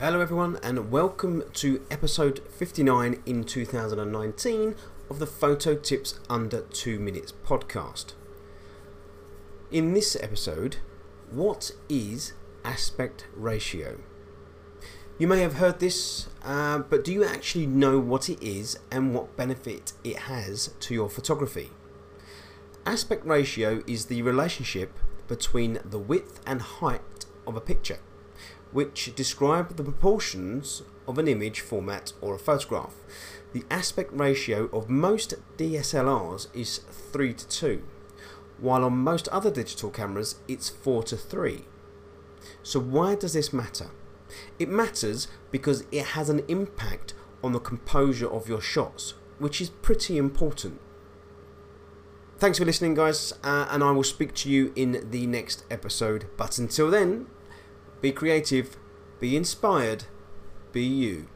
Hello, everyone, and welcome to episode 59 in 2019 of the Photo Tips Under 2 Minutes podcast. In this episode, what is aspect ratio? You may have heard this, uh, but do you actually know what it is and what benefit it has to your photography? Aspect ratio is the relationship between the width and height of a picture which describe the proportions of an image format or a photograph. The aspect ratio of most DSLRs is 3 to 2, while on most other digital cameras it's 4 to 3. So why does this matter? It matters because it has an impact on the composure of your shots, which is pretty important. Thanks for listening, guys, uh, and I will speak to you in the next episode. But until then, be creative, be inspired, be you.